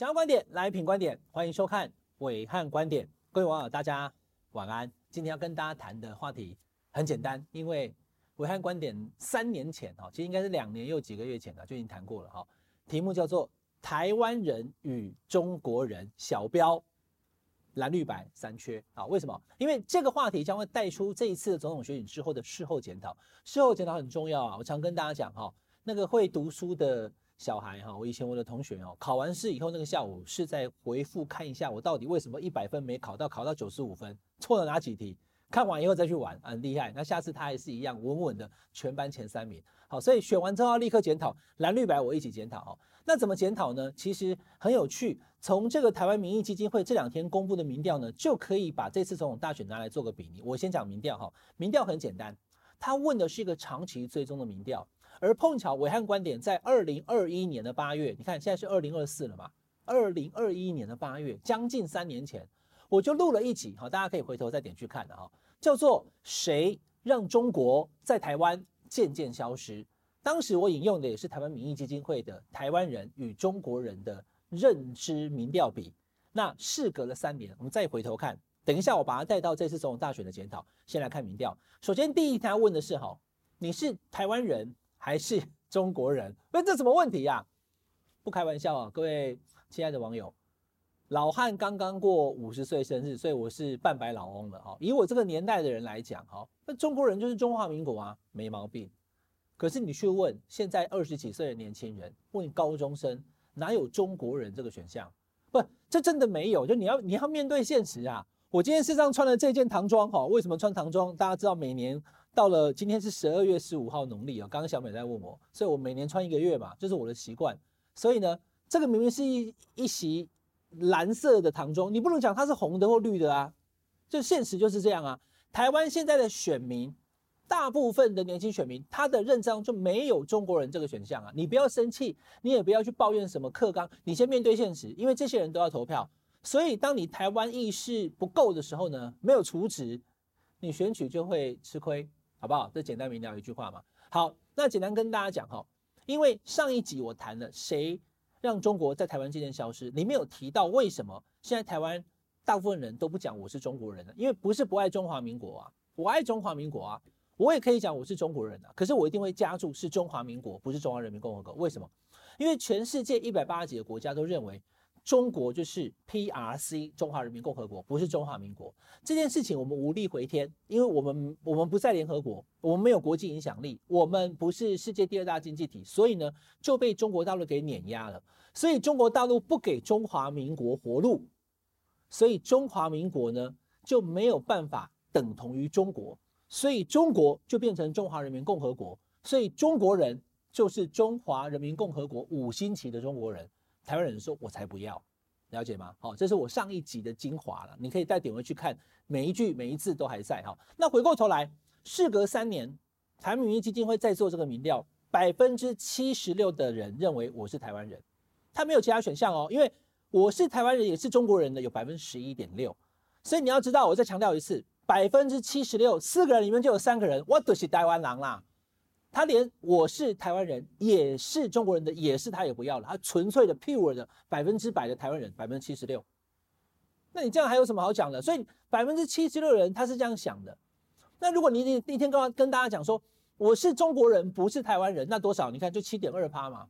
想要观点来品观点，欢迎收看伟汉观点。各位网友，大家晚安。今天要跟大家谈的话题很简单，因为伟汉观点三年前哈，其实应该是两年又几个月前了，就已经谈过了哈。题目叫做“台湾人与中国人”，小标蓝绿白三缺啊？为什么？因为这个话题将会带出这一次的总统选举之后的事后检讨。事后检讨很重要啊！我常跟大家讲哈，那个会读书的。小孩哈，我以前我的同学哦，考完试以后那个下午是在回复看一下我到底为什么一百分没考到，考到九十五分，错了哪几题？看完以后再去玩，很厉害。那下次他还是一样稳稳的全班前三名。好，所以选完之后要立刻检讨，蓝绿白我一起检讨哦。那怎么检讨呢？其实很有趣，从这个台湾民意基金会这两天公布的民调呢，就可以把这次总统大选拿来做个比拟。我先讲民调哈，民调很简单，他问的是一个长期追踪的民调。而碰巧伟汉观点在二零二一年的八月，你看现在是二零二四了嘛？二零二一年的八月，将近三年前，我就录了一集，好，大家可以回头再点去看的哈，叫做“谁让中国在台湾渐渐消失”。当时我引用的也是台湾民意基金会的台湾人与中国人的认知民调比。那事隔了三年，我们再回头看，等一下我把它带到这次总统大选的检讨。先来看民调，首先第一条问的是哈，你是台湾人？还是中国人？问这什么问题呀、啊？不开玩笑啊，各位亲爱的网友，老汉刚刚过五十岁生日，所以我是半百老翁了哈。以我这个年代的人来讲，哈，那中国人就是中华民国啊，没毛病。可是你去问现在二十几岁的年轻人，问高中生，哪有中国人这个选项？不，这真的没有。就你要你要面对现实啊。我今天身上穿的这件唐装，哈，为什么穿唐装？大家知道，每年到了今天是十二月十五号农历啊。刚刚小美在问我，所以我每年穿一个月嘛，这是我的习惯。所以呢，这个明明是一一袭蓝色的唐装，你不能讲它是红的或绿的啊。就现实就是这样啊。台湾现在的选民，大部分的年轻选民，他的认章就没有中国人这个选项啊。你不要生气，你也不要去抱怨什么克纲，你先面对现实，因为这些人都要投票。所以，当你台湾意识不够的时候呢，没有储值，你选举就会吃亏，好不好？这简单明了一句话嘛。好，那简单跟大家讲哈，因为上一集我谈了谁让中国在台湾渐渐消失，里面有提到为什么现在台湾大部分人都不讲我是中国人呢？因为不是不爱中华民国啊，我爱中华民国啊，我也可以讲我是中国人啊，可是我一定会加注是中华民国，不是中华人民共和国。为什么？因为全世界一百八十几个国家都认为。中国就是 PRC 中华人民共和国，不是中华民国。这件事情我们无力回天，因为我们我们不在联合国，我们没有国际影响力，我们不是世界第二大经济体，所以呢就被中国大陆给碾压了。所以中国大陆不给中华民国活路，所以中华民国呢就没有办法等同于中国，所以中国就变成中华人民共和国，所以中国人就是中华人民共和国五星旗的中国人。台湾人说：“我才不要，了解吗？好，这是我上一集的精华了，你可以再点回去看，每一句每一字都还在哈。那回过头来，事隔三年，台民意基金会再做这个民调，百分之七十六的人认为我是台湾人，他没有其他选项哦，因为我是台湾人也是中国人的有百分之十一点六，所以你要知道，我再强调一次，百分之七十六，四个人里面就有三个人，我就是台湾人啦。”他连我是台湾人，也是中国人的，也是他也不要了。他纯粹的 pure 的百分之百的台湾人，百分之七十六。那你这样还有什么好讲的？所以百分之七十六人他是这样想的。那如果你你一天跟跟大家讲说我是中国人，不是台湾人，那多少？你看就七点二趴嘛，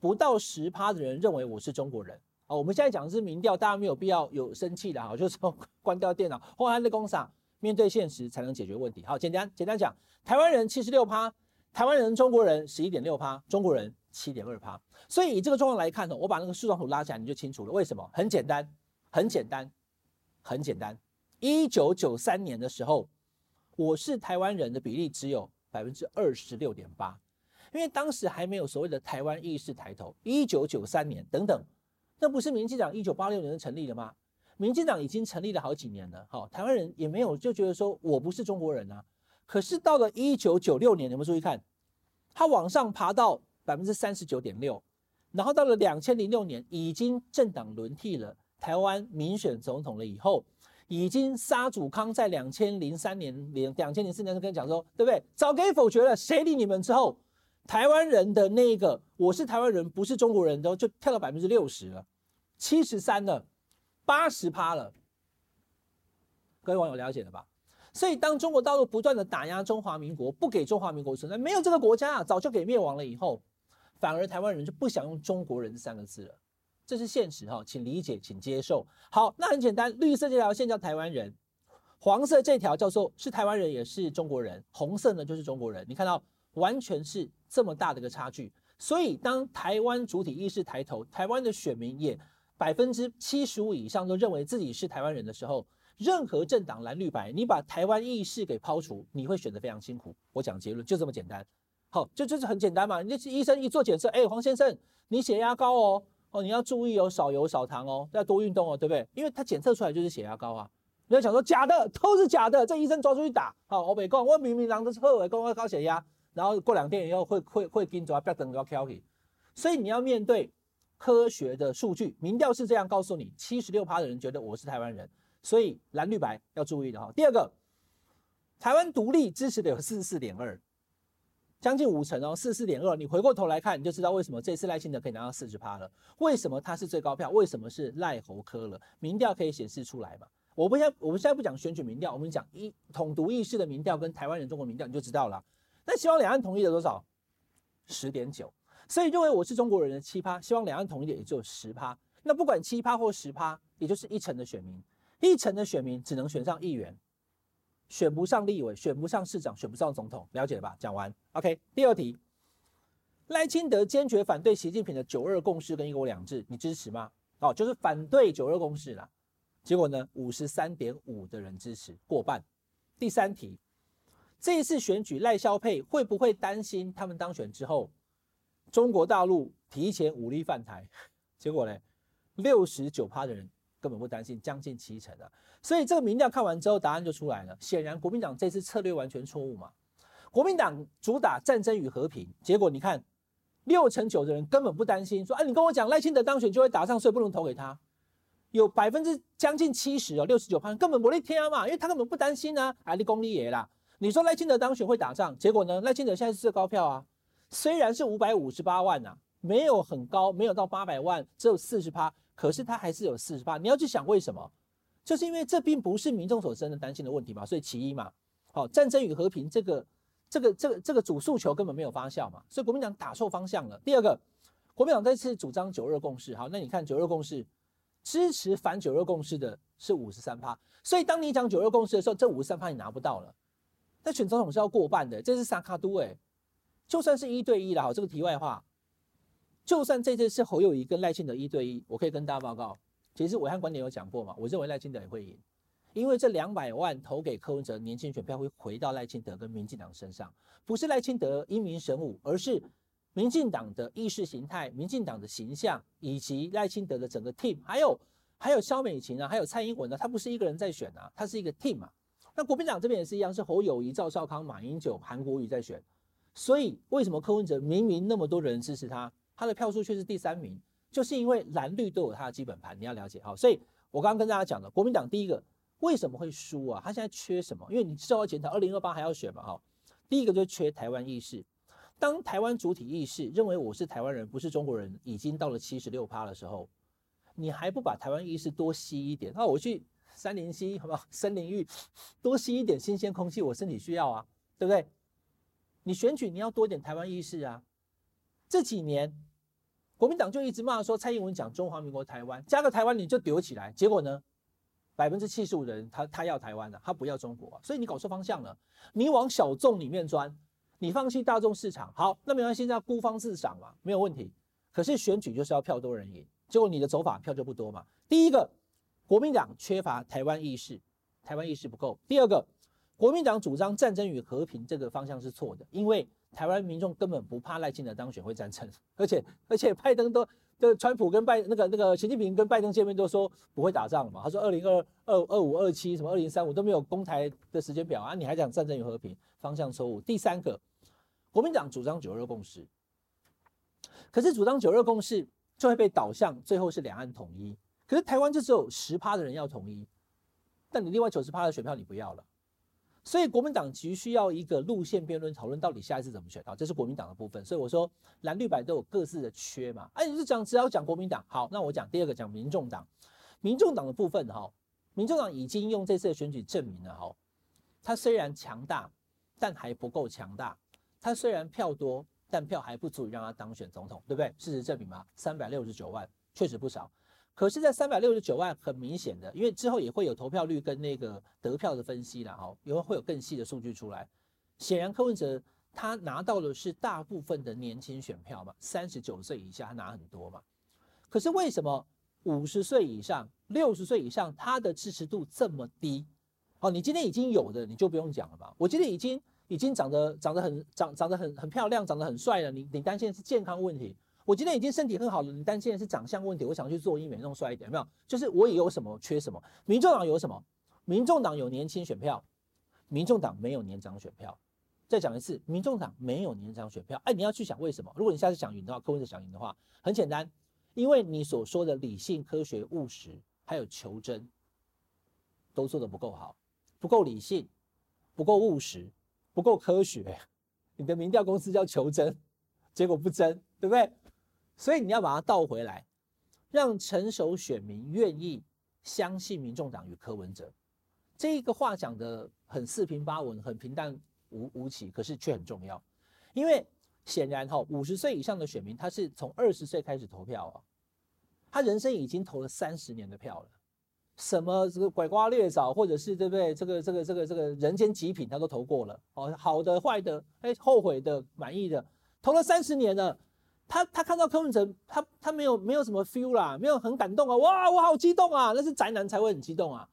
不到十趴的人认为我是中国人。好，我们现在讲的是民调，大家没有必要有生气的哈，就是说 关掉电脑，后来的工厂面对现实才能解决问题。好，简单简单讲，台湾人七十六趴。台湾人、中国人十一点六趴，中国人七点二趴。所以以这个状况来看呢，我把那个树状图拉起来，你就清楚了。为什么？很简单，很简单，很简单。一九九三年的时候，我是台湾人的比例只有百分之二十六点八，因为当时还没有所谓的台湾意识抬头。一九九三年等等，那不是民进党一九八六年成立了吗？民进党已经成立了好几年了，好，台湾人也没有就觉得说我不是中国人啊。可是到了一九九六年，你们注意看，它往上爬到百分之三十九点六，然后到了两千零六年，已经政党轮替了，台湾民选总统了以后，已经沙祖康在两千零三年、两两千零四年就跟你讲说，对不对？早给否决了，谁理你们？之后，台湾人的那个我是台湾人，不是中国人，都就跳到百分之六十了。七十三了，八十趴了。各位网友了解了吧？所以当中国大陆不断的打压中华民国，不给中华民国存在，没有这个国家啊，早就给灭亡了。以后反而台湾人就不想用中国人这三个字了，这是现实哈，请理解，请接受。好，那很简单，绿色这条线叫台湾人，黄色这条叫做是台湾人也是中国人，红色呢就是中国人。你看到完全是这么大的一个差距。所以当台湾主体意识抬头，台湾的选民也百分之七十五以上都认为自己是台湾人的时候。任何政党蓝绿白，你把台湾意识给抛除，你会选得非常辛苦。我讲结论就这么简单。好，就就是很简单嘛。你医生一做检测，哎，黄先生，你血压高哦，哦，你要注意哦，少油少糖哦，要多运动哦，对不对？因为他检测出来就是血压高啊。你要想说假的，都是假的，这医生抓出去打。好，我没讲，我明明让的是贺伟公我高血压，然后过两天以后会会会跟着不要等到 Kelly。所以你要面对科学的数据，民调是这样告诉你，七十六趴的人觉得我是台湾人。所以蓝绿白要注意的哈。第二个，台湾独立支持的有四十四点二，将近五成哦，四十四点二。你回过头来看，你就知道为什么这次赖清德可以拿到四十趴了。为什么他是最高票？为什么是赖侯科了？民调可以显示出来嘛？我不现我们现在不讲选举民调，我们讲一统独意识的民调跟台湾人中国民调，你就知道了。那希望两岸统一的多少？十点九。所以认为我是中国人的七趴，希望两岸统一的也就十趴。那不管七趴或十趴，也就是一成的选民。一成的选民只能选上议员，选不上立委，选不上市长，选不上总统，了解了吧？讲完，OK。第二题，赖清德坚决反对习近平的九二共识跟一国两制，你支持吗？哦，就是反对九二共识啦。结果呢，五十三点五的人支持，过半。第三题，这一次选举赖萧佩会不会担心他们当选之后，中国大陆提前武力犯台？结果呢，六十九趴的人。根本不担心，将近七成啊！所以这个民调看完之后，答案就出来了。显然，国民党这次策略完全错误嘛。国民党主打战争与和平，结果你看，六成九的人根本不担心，说：“哎，你跟我讲赖清德当选就会打仗，所以不能投给他。”有百分之将近七十哦，六十九趴根本不会听嘛，因为他根本不担心啊。啊，你公立爷啦，你说赖清德当选会打仗，结果呢？赖清德现在是最高票啊，虽然是五百五十八万呐、啊，没有很高，没有到八百万，只有四十趴。可是他还是有四十趴，你要去想为什么？就是因为这并不是民众所真的担心的问题嘛，所以其一嘛，好，战争与和平这个这个这个这个主诉求根本没有发酵嘛，所以国民党打错方向了。第二个，国民党这次主张九二共识，好，那你看九二共识支持反九二共识的是五十三趴，所以当你讲九二共识的时候，这五十三趴你拿不到了。那选总统是要过半的，这是三脚督诶，就算是一对一了，好，这个题外话。就算这次是侯友宜跟赖清德一对一，我可以跟大家报告，其实暐瀚观点有讲过嘛，我认为赖清德也会赢，因为这两百万投给柯文哲年轻选票会回到赖清德跟民进党身上，不是赖清德英明神武，而是民进党的意识形态、民进党的形象以及赖清德的整个 team，还有还有萧美琴啊，还有蔡英文呢，他不是一个人在选啊，他是一个 team 嘛。那国民党这边也是一样，是侯友宜、赵少康、马英九、韩国瑜在选，所以为什么柯文哲明明那么多人支持他？他的票数却是第三名，就是因为蓝绿都有他的基本盘，你要了解好。所以我刚刚跟大家讲的，国民党第一个为什么会输啊？他现在缺什么？因为你知道要检讨，二零二八还要选嘛，哈。第一个就是缺台湾意识。当台湾主体意识认为我是台湾人，不是中国人，已经到了七十六趴的时候，你还不把台湾意识多吸一点？那我去杉林溪好不好？森林浴多吸一点新鲜空气，我身体需要啊，对不对？你选举你要多一点台湾意识啊。这几年。国民党就一直骂说蔡英文讲中华民国台湾，加个台湾你就丢起来，结果呢，百分之七十五的人他他要台湾的，他不要中国啊，所以你搞错方向了，你往小众里面钻，你放弃大众市场，好，那没关系，现在孤芳自赏嘛，没有问题。可是选举就是要票多人赢，结果你的走法票就不多嘛。第一个，国民党缺乏台湾意识，台湾意识不够。第二个，国民党主张战争与和平这个方向是错的，因为。台湾民众根本不怕赖清德当选会战争，而且而且拜登都就川普跟拜那个那个习近平跟拜登见面都说不会打仗了嘛，他说二零二二二五二七什么二零三五都没有攻台的时间表啊，你还讲战争与和平，方向错误。第三个，国民党主张九二共识，可是主张九二共识就会被导向最后是两岸统一，可是台湾就只有十趴的人要统一，但你另外九十趴的选票你不要了。所以国民党急需要一个路线辩论，讨论到底下一次怎么选啊，这是国民党的部分。所以我说蓝绿白都有各自的缺嘛。哎，你是讲只要讲国民党，好，那我讲第二个讲民众党。民众党的部分哈，民众党已经用这次的选举证明了哈，他虽然强大，但还不够强大。他虽然票多，但票还不足以让他当选总统，对不对？事实证明嘛，三百六十九万确实不少。可是，在三百六十九万，很明显的，因为之后也会有投票率跟那个得票的分析了哈，以后会有更细的数据出来。显然，柯文哲他拿到的是大部分的年轻选票嘛，三十九岁以下他拿很多嘛。可是为什么五十岁以上、六十岁以上他的支持度这么低？哦，你今天已经有的你就不用讲了吧？我今天已经已经长得长得很长长得很很漂亮，长得很帅了，你你担心的是健康问题？我今天已经身体很好了，但现在是长相问题。我想去做医美弄帅一点，有没有？就是我也有什么缺什么。民众党有什么？民众党有年轻选票，民众党没有年长选票。再讲一次，民众党没有年长选票。哎，你要去想为什么？如果你下次想赢的话，柯文哲想赢的话，很简单，因为你所说的理性、科学、务实，还有求真，都做得不够好，不够理性，不够务实，不够科学。你的民调公司叫求真，结果不真，对不对？所以你要把它倒回来，让成熟选民愿意相信民众党与柯文哲。这一个话讲得很四平八稳，很平淡无无奇，可是却很重要。因为显然哈，五十岁以上的选民，他是从二十岁开始投票啊，他人生已经投了三十年的票了，什么这个拐瓜裂枣，或者是对不对？这个这个这个这个人间极品，他都投过了哦，好的坏的，哎，后悔的满意的，投了三十年了。他他看到柯文哲，他他没有没有什么 feel 啦，没有很感动啊，哇，我好激动啊，那是宅男才会很激动啊。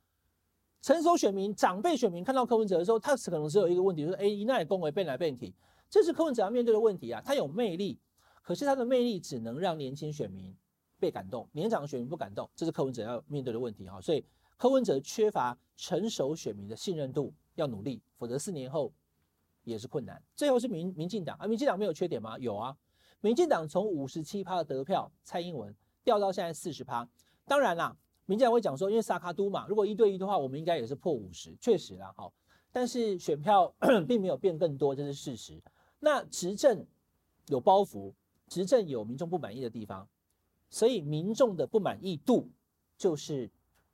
成熟选民、长辈选民看到柯文哲的时候，他可能只有一个问题，就是哎，那也恭维变来变去，这是柯文哲要面对的问题啊。他有魅力，可是他的魅力只能让年轻选民被感动，年长的选民不感动，这是柯文哲要面对的问题哈。所以柯文哲缺乏成熟选民的信任度，要努力，否则四年后也是困难。最后是民民进党啊，民进党没有缺点吗？有啊。民进党从五十七趴的得票，蔡英文掉到现在四十趴。当然啦，民进党会讲说，因为萨卡都嘛，如果一对一的话，我们应该也是破五十，确实啦，好。但是选票 并没有变更多，这是事实。那执政有包袱，执政有民众不满意的地方，所以民众的不满意度就是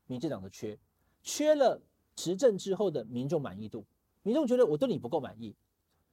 民进党的缺，缺了执政之后的民众满意度。民众觉得我对你不够满意，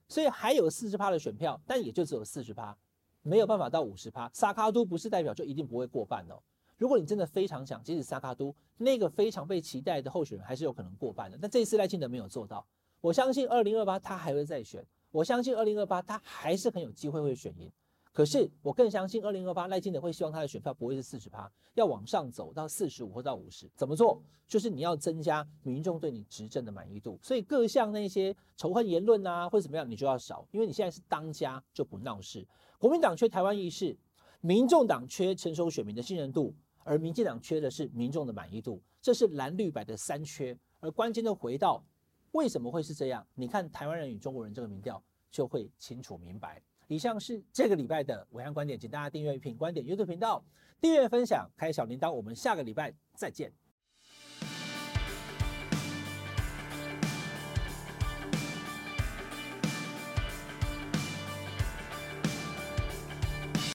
所以还有四十趴的选票，但也就只有四十趴。没有办法到五十趴，萨卡都不是代表就一定不会过半哦。如果你真的非常想，即使萨卡都那个非常被期待的候选人，还是有可能过半的。但这一次赖清德没有做到，我相信二零二八他还会再选，我相信二零二八他还是很有机会会选赢。可是我更相信二零二八赖清德会希望他的选票不会是四十趴，要往上走到四十五或到五十。怎么做？就是你要增加民众对你执政的满意度。所以各项那些仇恨言论啊，或者怎么样，你就要少，因为你现在是当家就不闹事。国民党缺台湾意识，民众党缺成熟选民的信任度，而民进党缺的是民众的满意度。这是蓝绿白的三缺。而关键的回到为什么会是这样？你看台湾人与中国人这个民调就会清楚明白。以上是这个礼拜的暐瀚观点，请大家订阅品观点 YouTube 频道，订阅分享，开小铃铛，我们下个礼拜再见。